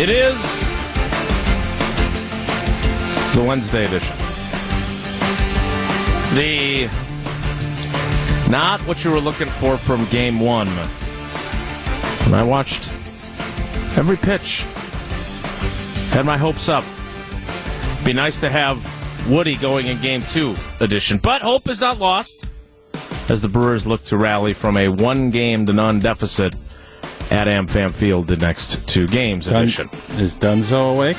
It is the Wednesday edition. The not what you were looking for from game one. And I watched every pitch. Had my hopes up. Be nice to have Woody going in game two edition. But hope is not lost as the Brewers look to rally from a one game to none deficit at AmFam Field the next two games Dun- edition. Is Dunzo awake?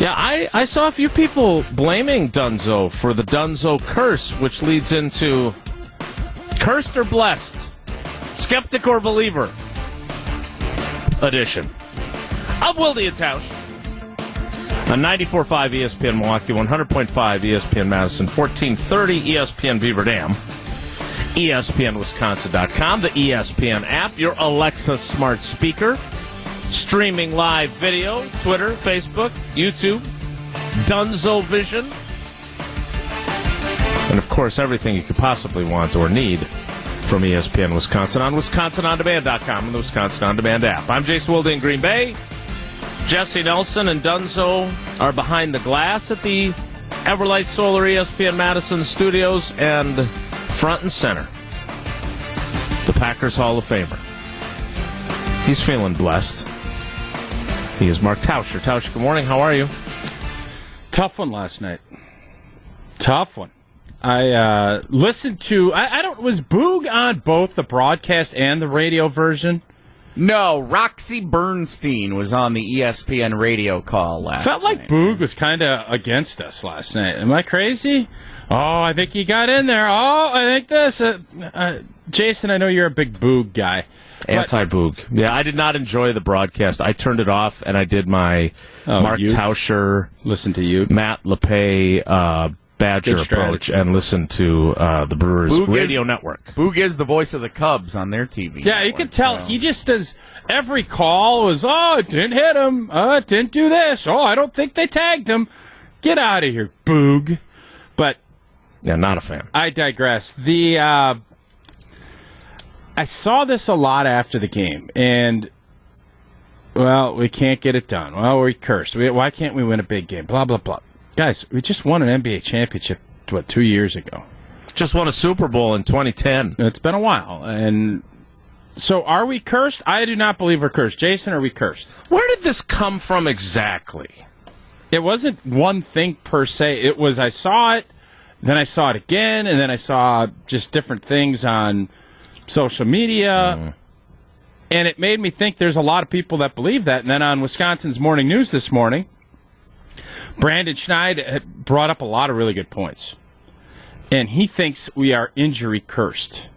Yeah, I, I saw a few people blaming Dunzo for the Dunzo curse, which leads into cursed or blessed, skeptic or believer edition of Wildy and Tausch. On 94.5 ESPN Milwaukee, 100.5 ESPN Madison, 1430 ESPN Beaver Dam, ESPNWisconsin.com, the ESPN app, your Alexa smart speaker, streaming live video, Twitter, Facebook, YouTube, Dunzo Vision, and of course everything you could possibly want or need from ESPN Wisconsin on WisconsinOnDemand.com and the Wisconsin On Demand app. I'm Jason Wilde in Green Bay. Jesse Nelson and Dunzo are behind the glass at the Everlight Solar ESPN Madison studios and front and center. The Packers Hall of Famer. He's feeling blessed. He is Mark Tauscher. Tauscher, good morning. How are you? Tough one last night. Tough one. I uh, listened to. I, I don't. Was Boog on both the broadcast and the radio version? No, Roxy Bernstein was on the ESPN radio call last Felt like night. Boog was kind of against us last night. Am I crazy? Oh, I think he got in there. Oh, I think this. Uh, uh, Jason, I know you're a big Boog guy. Anti Boog. Yeah, I did not enjoy the broadcast. I turned it off and I did my Oh, Mark you? Tauscher, Listen to you. Matt LePay uh, Badger approach and listen to uh, the Brewers Boog is- radio network. Boog is the voice of the Cubs on their TV. Yeah, you can tell so- he just does every call was oh it didn't hit him, oh it didn't do this, oh I don't think they tagged him. Get out of here, boog. Yeah, not a fan. I digress. The uh, I saw this a lot after the game, and well, we can't get it done. Well, we're cursed. We, why can't we win a big game? Blah blah blah. Guys, we just won an NBA championship what two years ago. Just won a Super Bowl in 2010. It's been a while, and so are we cursed? I do not believe we're cursed. Jason, are we cursed? Where did this come from exactly? It wasn't one thing per se. It was I saw it, then I saw it again, and then I saw just different things on social media. And it made me think there's a lot of people that believe that. And then on Wisconsin's morning news this morning, Brandon Schneid brought up a lot of really good points. And he thinks we are injury cursed.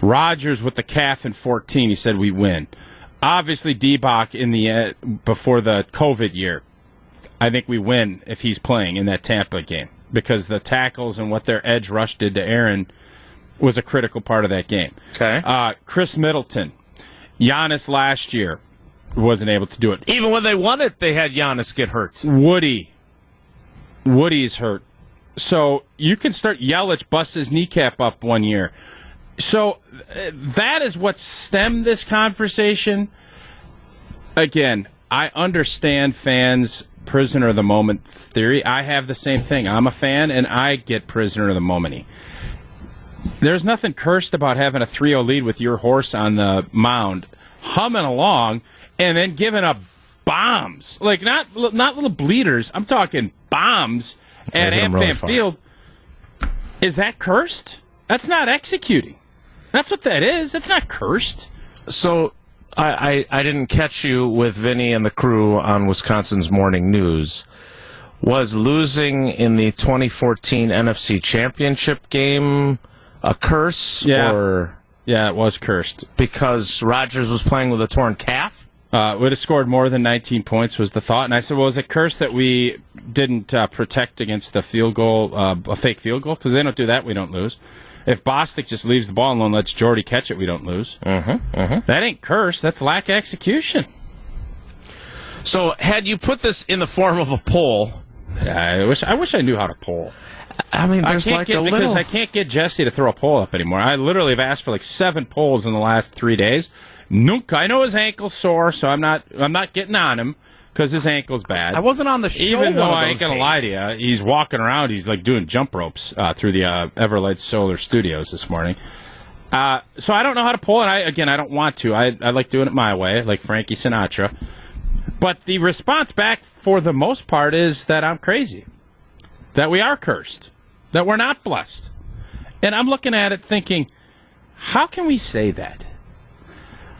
Rodgers with the calf in 14, he said we win. Obviously, Debach in the uh, before the COVID year, I think we win if he's playing in that Tampa game because the tackles and what their edge rush did to Aaron was a critical part of that game. Okay. Uh, Khris Middleton, Giannis last year wasn't able to do it. Even when they won it, they had Giannis get hurt. Woody, Woody's hurt, so you can start Yelich busts his kneecap up one year. So that is what stemmed this conversation. Again, I understand fans prisoner of the moment theory. I have the same thing. I'm a fan and I get prisoner of the moment. There's nothing cursed about having a 3-0 lead with your horse on the mound humming along and then giving up bombs. Like not not little bleeders. I'm talking bombs at hit 'em really Field. Is that cursed? That's not executing. That's what that is. That's not cursed. So I, I, I didn't catch you with Vinny and the crew on Wisconsin's morning news. Was losing in the 2014 NFC Championship game a curse, Yeah. or Yeah, it was cursed. because Rodgers was playing with a torn calf? Uh, would have scored more than 19 points was the thought, and I said, "Well, is it cursed that we didn't uh, protect against the field goal, uh, a fake field goal? Because they don't do that, we don't lose. If Bostick just leaves the ball alone, lets Jordy catch it, we don't lose. Mm-hmm, That ain't curse. That's lack of execution. So had you put this in the form of a poll, I wish I wish I knew how to poll. I mean, I there's can't like get a because little. I can't get Jesse to throw a poll up anymore. I literally have asked for like seven polls in the last three days. Nunca. I know his ankle's sore, so I'm not I'm not getting on him because his ankle's bad. I wasn't on the show. Even though I ain't gonna days. lie to you, he's walking around. He's like doing jump ropes uh, through the uh, Everlight Solar Studios this morning. Uh, so I don't know how to pull it. I again, I don't want to. I, I like doing it my way, like Frankie Sinatra. But the response back, for the most part, is that I'm crazy, that we are cursed, that we're not blessed. And I'm looking at it thinking, how can we say that?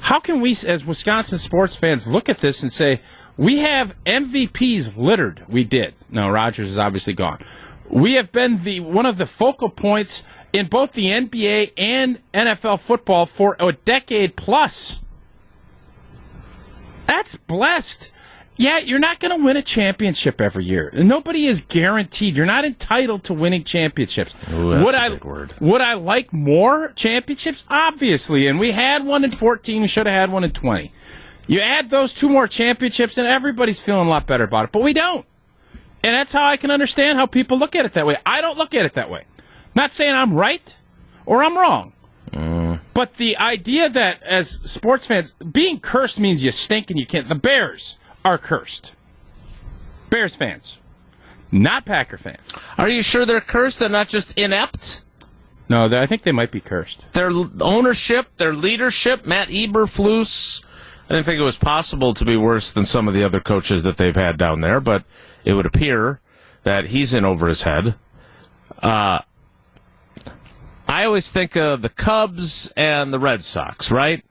How can we, as Wisconsin sports fans, look at this and say, we have MVPs littered? We did. No, Rodgers is obviously gone. We have been the one of the focal points in both the NBA and NFL football for a decade plus. That's blessed. Yeah, you're not going to win a championship every year. Nobody is guaranteed. You're not entitled to winning championships. Ooh, that's would a I big word. would I like more championships? Obviously, and we had one in 14. We should have had one in 20. You add those two more championships, and everybody's feeling a lot better about it. But we don't, and that's how I can understand how people look at it that way. I don't look at it that way. Not saying I'm right or I'm wrong. Mm. But the idea that as sports fans, being cursed means you stink and you can't. The Bears are cursed. Bears fans, not Packer fans. Are you sure they're cursed? They're not just inept. No, I think they might be cursed. Their ownership, their leadership, Matt Eberflus. I didn't think it was possible to be worse than some of the other coaches that they've had down there, but it would appear that he's in over his head. Uh, I always think of the Cubs and the Red Sox, right?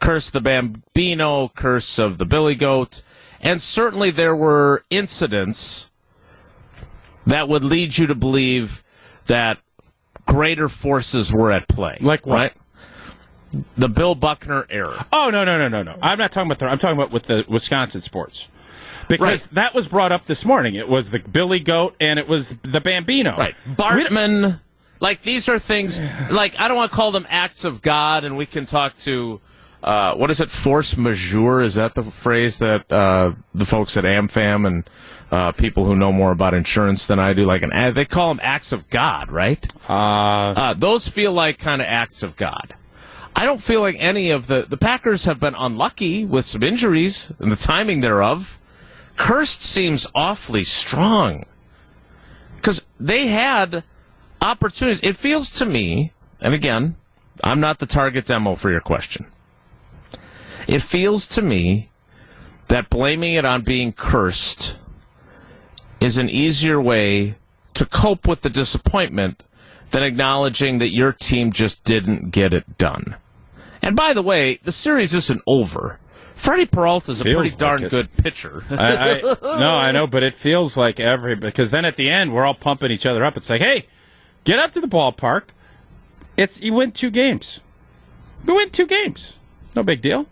Curse of the Bambino, curse of the Billy Goat. And certainly there were incidents that would lead you to believe that greater forces were at play. Like what? Right? The Bill Buckner era. Oh no no no no no! I'm not talking about. The, I'm talking about with the Wisconsin sports, because Right. that was brought up this morning. It was the Billy Goat and it was the Bambino. Right. Bartman. Like, these are things, like, I don't want to call them acts of God, and we can talk to, uh, what is it, force majeure? Is that the phrase that uh, the folks at AmFam and uh, people who know more about insurance than I do, like, an, they call them acts of God, right? Uh, Uh, those feel like kind of acts of God. I don't feel like any of the the Packers have been unlucky with some injuries and the timing thereof. Cursed seems awfully strong because they had opportunities. It feels to me, and again, I'm not the target demo for your question. It feels to me that blaming it on being cursed is an easier way to cope with the disappointment than acknowledging that your team just didn't get it done. And by the way, the series isn't over. Freddie Peralta is a pretty like darn it. good pitcher. I, I, no, I know, but it feels like every because then at the end we're all pumping each other up. It's like, hey, get up to the ballpark. It's you win two games. We win two games. No big deal.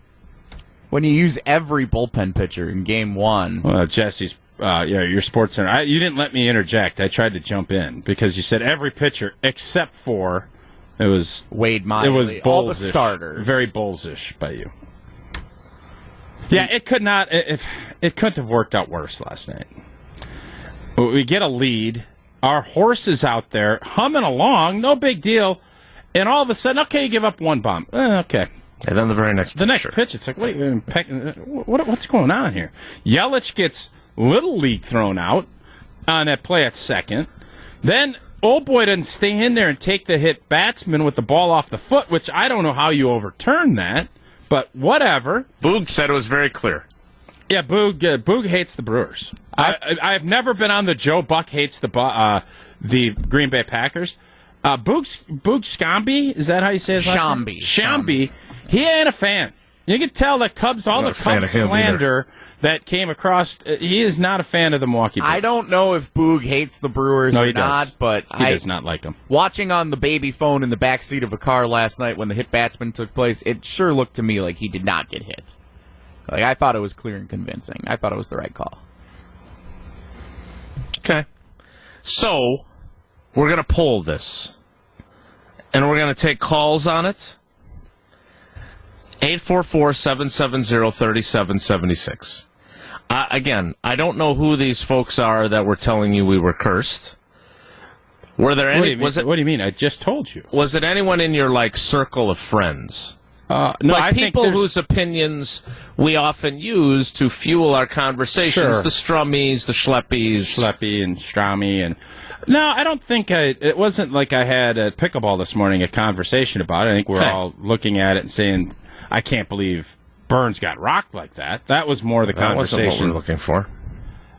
When you use every bullpen pitcher in game one, Well, Jesse's, uh, yeah, your sports center. I, you didn't let me interject. I tried to jump in because you said every pitcher except for it was Wade Miley, it was all the starters. very bullsish by you. Yeah, it could not. It, it, it couldn't have worked out worse last night. We get a lead. Our horse is out there humming along, no big deal. And all of a sudden, okay, you give up one bomb. Eh, okay, and then the very next the next pitcher. pitch, it's like, what, are you, peck, what, what's going on here? Yelich gets little league thrown out on that play at second. Then old boy doesn't stay in there and take the hit batsman with the ball off the foot, which I don't know how you overturn that, but whatever. Boog said it was very clear. Yeah, Boog, uh, Boog hates the Brewers. I, I, I've never been on the Joe Buck hates the uh, the Green Bay Packers. Uh, Boog, Boog Scambi, is that how you say his? Shambi. Shambi. He ain't a fan. You can tell the Cubs, all the Cubs slander that came across. Uh, he is not a fan of the Milwaukee Brewers. I don't know if Boog hates the Brewers No, or he does. not, but He I, does not like them. watching on the baby phone in the back seat of a car last night when the hit batsman took place, it sure looked to me like he did not get hit. Like I thought it was clear and convincing. I thought it was the right call. Okay. So, we're going to poll this. And we're going to take calls on it. 844 770 3776. Uh, again, I don't know who these folks are that were telling you we were cursed. Were there What do, any? you mean? Was it what do you mean? I just told you. was it anyone in your like circle of friends? Uh, no, like I think people whose opinions we often use to fuel our conversations. Sure. The Strummies, the Schleppies. Schleppy and Strami and no, I don't think I. It wasn't like I had at pickleball this morning a conversation about it. I think we're Okay. all looking at it and saying, "I can't believe Burnes got rocked like that." That was more the that we conversation we're looking for.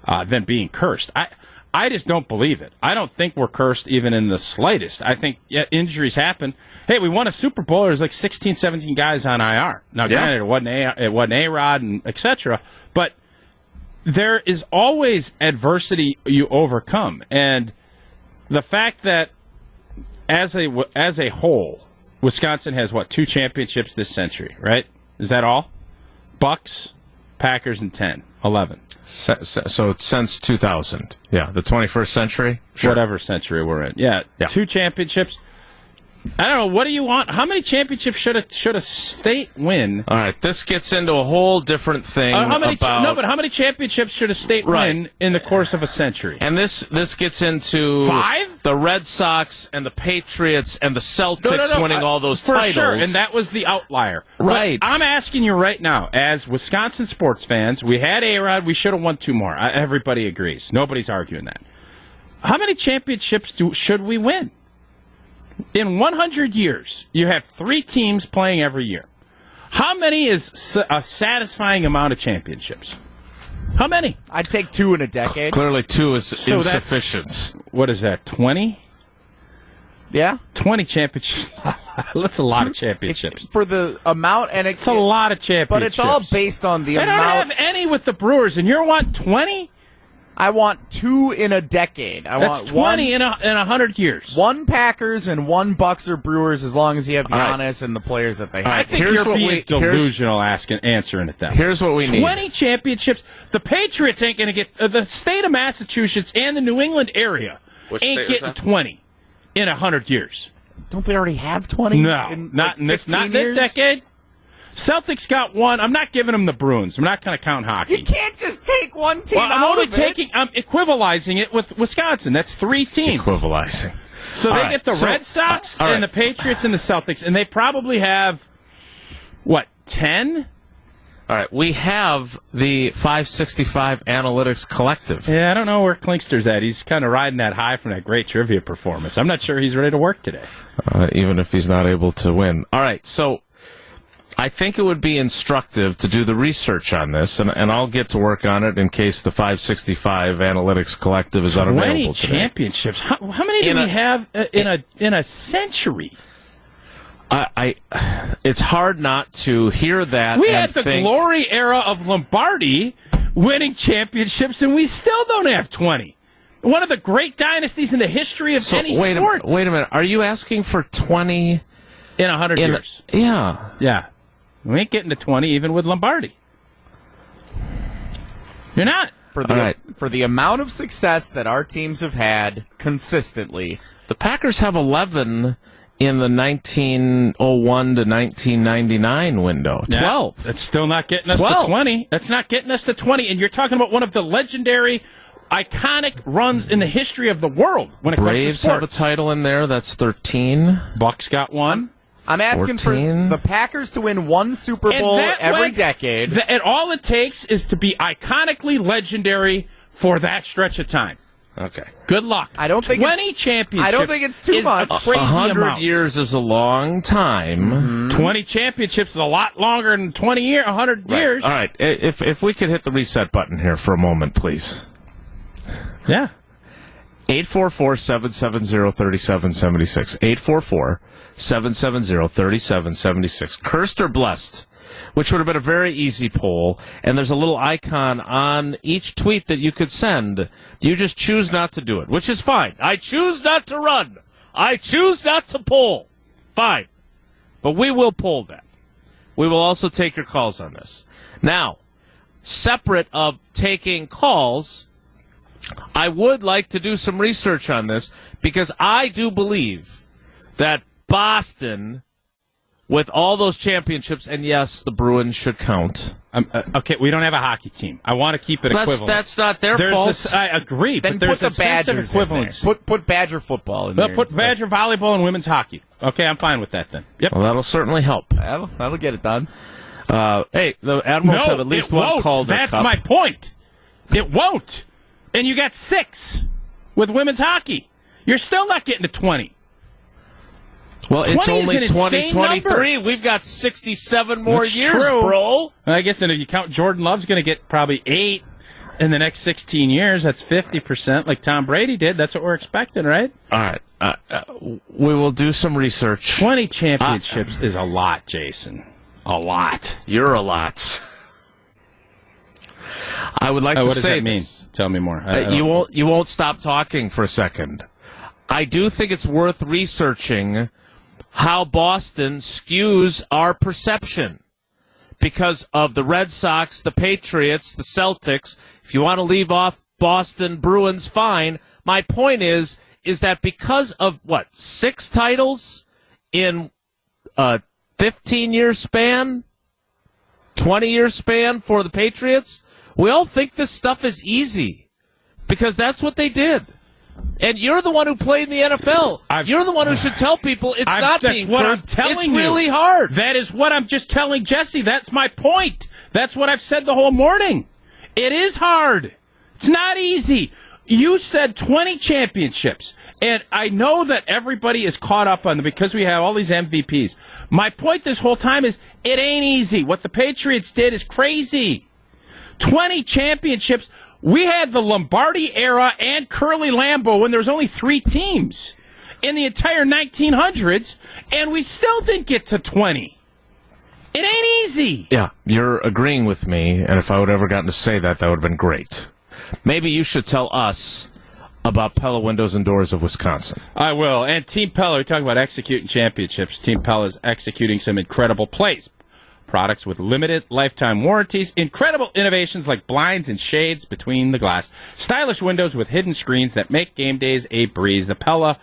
uh, than being cursed. I I just don't believe it. I don't think we're cursed even in the slightest. I think yeah, injuries happen. Hey, we won a Super Bowl. There's like 16, 17 guys on IR. Now, Yeah. granted, it wasn't a, it wasn't a Rod and etc. But there is always adversity you overcome, and the fact that as a as a whole, Wisconsin has what two championships this century, right? Is that all? Bucks, Packers, and 10, 11. So, so, so since 2000, yeah, the 21st century. whatever century we're in. Yeah, Yeah. two championships. I don't know. What do you want? How many championships should a should a state win? All right, this gets into a whole different thing Uh, how many? about. no, but how many championships should a state Right. win in the course of a century? and this this gets into Five? the Red Sox and the Patriots and the Celtics No, no, no, winning I- all those for titles. sure, and that was the outlier. But Right. I'm asking you right now, as Wisconsin sports fans, we had A-Rod. We should have won two more. Everybody agrees. Nobody's arguing that. How many championships do should we win? In 100 years, you have three teams playing every year. How many is a satisfying amount of championships? How many? I'd take two in a decade. Clearly, two is So insufficient. What is that? 20? Yeah, 20 championships. That's a lot of championships. for the amount and it, It's a lot of championships. but it's all based on the amount. They don't have any with the Brewers, and you want 20? I want two in a decade. I That's want 20 in, a, in 100 years. one Packers and one Bucks or Brewers, as long as you have All right. Giannis and the players that they have. All I think here's you're being delusional asking, answering it that. Here's what we need. 20 championships. The Patriots ain't going to get, uh, the state of Massachusetts and the New England area Which ain't getting 20 in a 100 years. Don't they already have twenty? No, in, not like, in this, 15 not this decade. Celtics got one. I'm not giving them the Bruins. I'm not going to count hockey. You can't just take one team Well, I'm out only of it. taking, I'm equivalizing it with Wisconsin. That's three teams. Equivalizing. So All they right, get the so- Red Sox uh, and right. the Patriots and the Celtics, and they probably have what ten? All right, we have the 565 Analytics Collective. Yeah, I don't know where Klinkster's at. He's kind of riding that high from that great trivia performance. I'm not sure he's ready to work today. uh, even if he's not able to win. All right, so I think it would be instructive to do the research on this, and, and I'll get to work on it in case the 565 Analytics Collective is Twenty unavailable today. championships. How, how many do In we a- have uh, in a in a century? I, I, it's hard not to hear that. We had the think, glory era of Lombardi winning championships, and we still don't have twenty. One of the great dynasties in the history of So any wait sport a wait a minute. Are you asking for 20 in a hundred years. Yeah. Yeah. We ain't getting to 20 even with Lombardi. You're not. for the All right. for the amount of success that our teams have had consistently. The Packers have 11 in the 1901 to 1999 window. 12. That's still not getting us 12. to 20. That's not getting us to 20. And you're talking about one of the legendary, iconic runs in the history of the world when it Braves comes to have a title in there. That's 13. Bucks got one. I'm asking 14. for the Packers to win one Super Bowl that every went- decade. th- and all it takes is to be iconically legendary for that stretch of time. Okay. Good luck. I don't think 20 championships. I don't think it's too much. A A crazy hundred amount. years is a long time. Mm-hmm. 20 championships is a lot longer than 20 year, 100 years. All right. If if we could hit the reset button here for a moment, please. Yeah. 844-770-3776. 844-770-3776. Cursed or blessed? Which would have been a very easy poll. And there's a little icon on each tweet that you could send. You just choose not to do it, which is fine. I choose not to run. I choose not to poll. Fine. But we will poll that. We will also take your calls on this. Now, separate of taking calls, I would like to do some research on this because I do believe that Boston with all those championships, and yes, the Bruins should count. Um, uh, okay, we don't have a hockey team. I want to keep it That's, equivalent. that's not their There's fault. a s- I agree, Then but there's put the a sense of Badgers in there. equivalence. Put put Badger football in Well, there. put instead. Badger volleyball and women's hockey. Okay, I'm fine with that then. Yep. well, that'll certainly help. That'll, that'll get it done. Uh, hey, the Admirals have at least one won't. Calder That's Cup. my point. It won't. And you got six with women's hockey. You're still not getting to 20. Well, it's 20 is only an insane 2023. We've got 67 more That's years, true. bro. I guess then if you count Jordan Love's going to get probably eight in the next 16 years. That's 50%, like Tom Brady did. That's what we're expecting, right? All right. Uh, uh, we will do some research. 20 championships is a lot, Jason. A lot. You're a lot. I would like Uh, to what does say that mean? Tell me more. I- I Uh, you won't you won't stop talking for a second. I do think it's worth researching how Boston skews our perception because of the Red Sox, the Patriots, the Celtics. If you want to leave off Boston Bruins, fine. My point is is that because of what six titles in a 15 year span, 20 year span for the Patriots, we all think this stuff is easy because that's what they did. And you're the one who played in the NFL. I've- you're the one who should tell people it's I'm- not that's being what cursed. I'm telling It's you. really hard. That is what I'm just telling Jesse. That's my point. That's what I've said the whole morning. It is hard. It's not easy. You said 20 championships. And I know that everybody is caught up on the because we have all these MVPs. My point this whole time is it ain't easy. What the Patriots did is crazy. 20 championships. We had the Lombardi era and Curly Lambeau when there was only three teams in the entire 1900s, and we still didn't get to 20. It ain't easy. Yeah, you're agreeing with me, and if I would have ever gotten to say that, that would have been great. Maybe you should tell us about Pella Windows and Doors of Wisconsin. I will. And Team Pella, we talk about executing championships. Team Pella is executing some incredible plays. Products with limited lifetime warranties, incredible innovations like blinds and shades between the glass, stylish windows with hidden screens that make game days a breeze. The Pella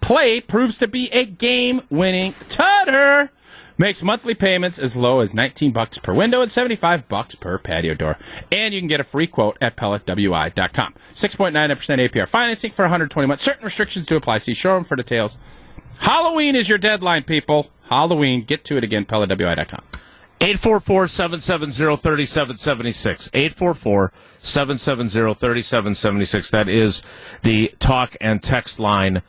Play proves to be a game-winning tutter. Makes monthly payments as low as 19 bucks per window and 75 bucks per patio door. And you can get a free quote at pellawi.com. 6.99% APR financing for 120 months. Certain restrictions do apply. See showroom for details. Halloween is your deadline, people. Halloween. Get to it again, pellawi.com. 844-770-3776. 844-770-3776. That is the talk and text line.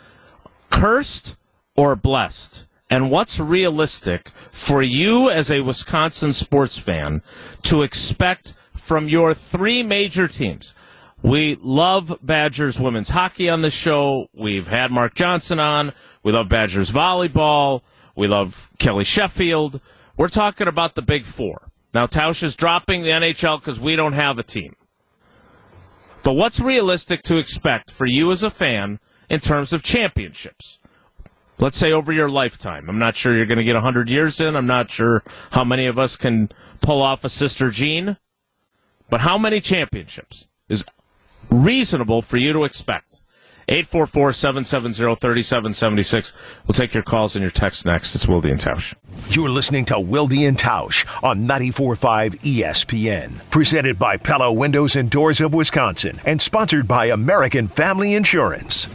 Cursed or blessed? And what's realistic for you as a Wisconsin sports fan to expect from your three major teams? We love Badgers women's hockey on the show. We've had Mark Johnson on. We love Badgers volleyball. We love Kelly Sheffield. We're talking about the big four. Now, Tausch is dropping the NHL because we don't have a team. But what's realistic to expect for you as a fan in terms of championships? Let's say over your lifetime. I'm not sure you're going to get 100 years in. I'm not sure how many of us can pull off a Sister Jean. But how many championships is reasonable for you to expect? 844-770-3776. We'll take your calls and your texts next. It's Wildy and Tausch. You're listening to Wilde and Tausch on 94.5 ESPN. Presented by Pella Windows and Doors of Wisconsin and sponsored by American Family Insurance.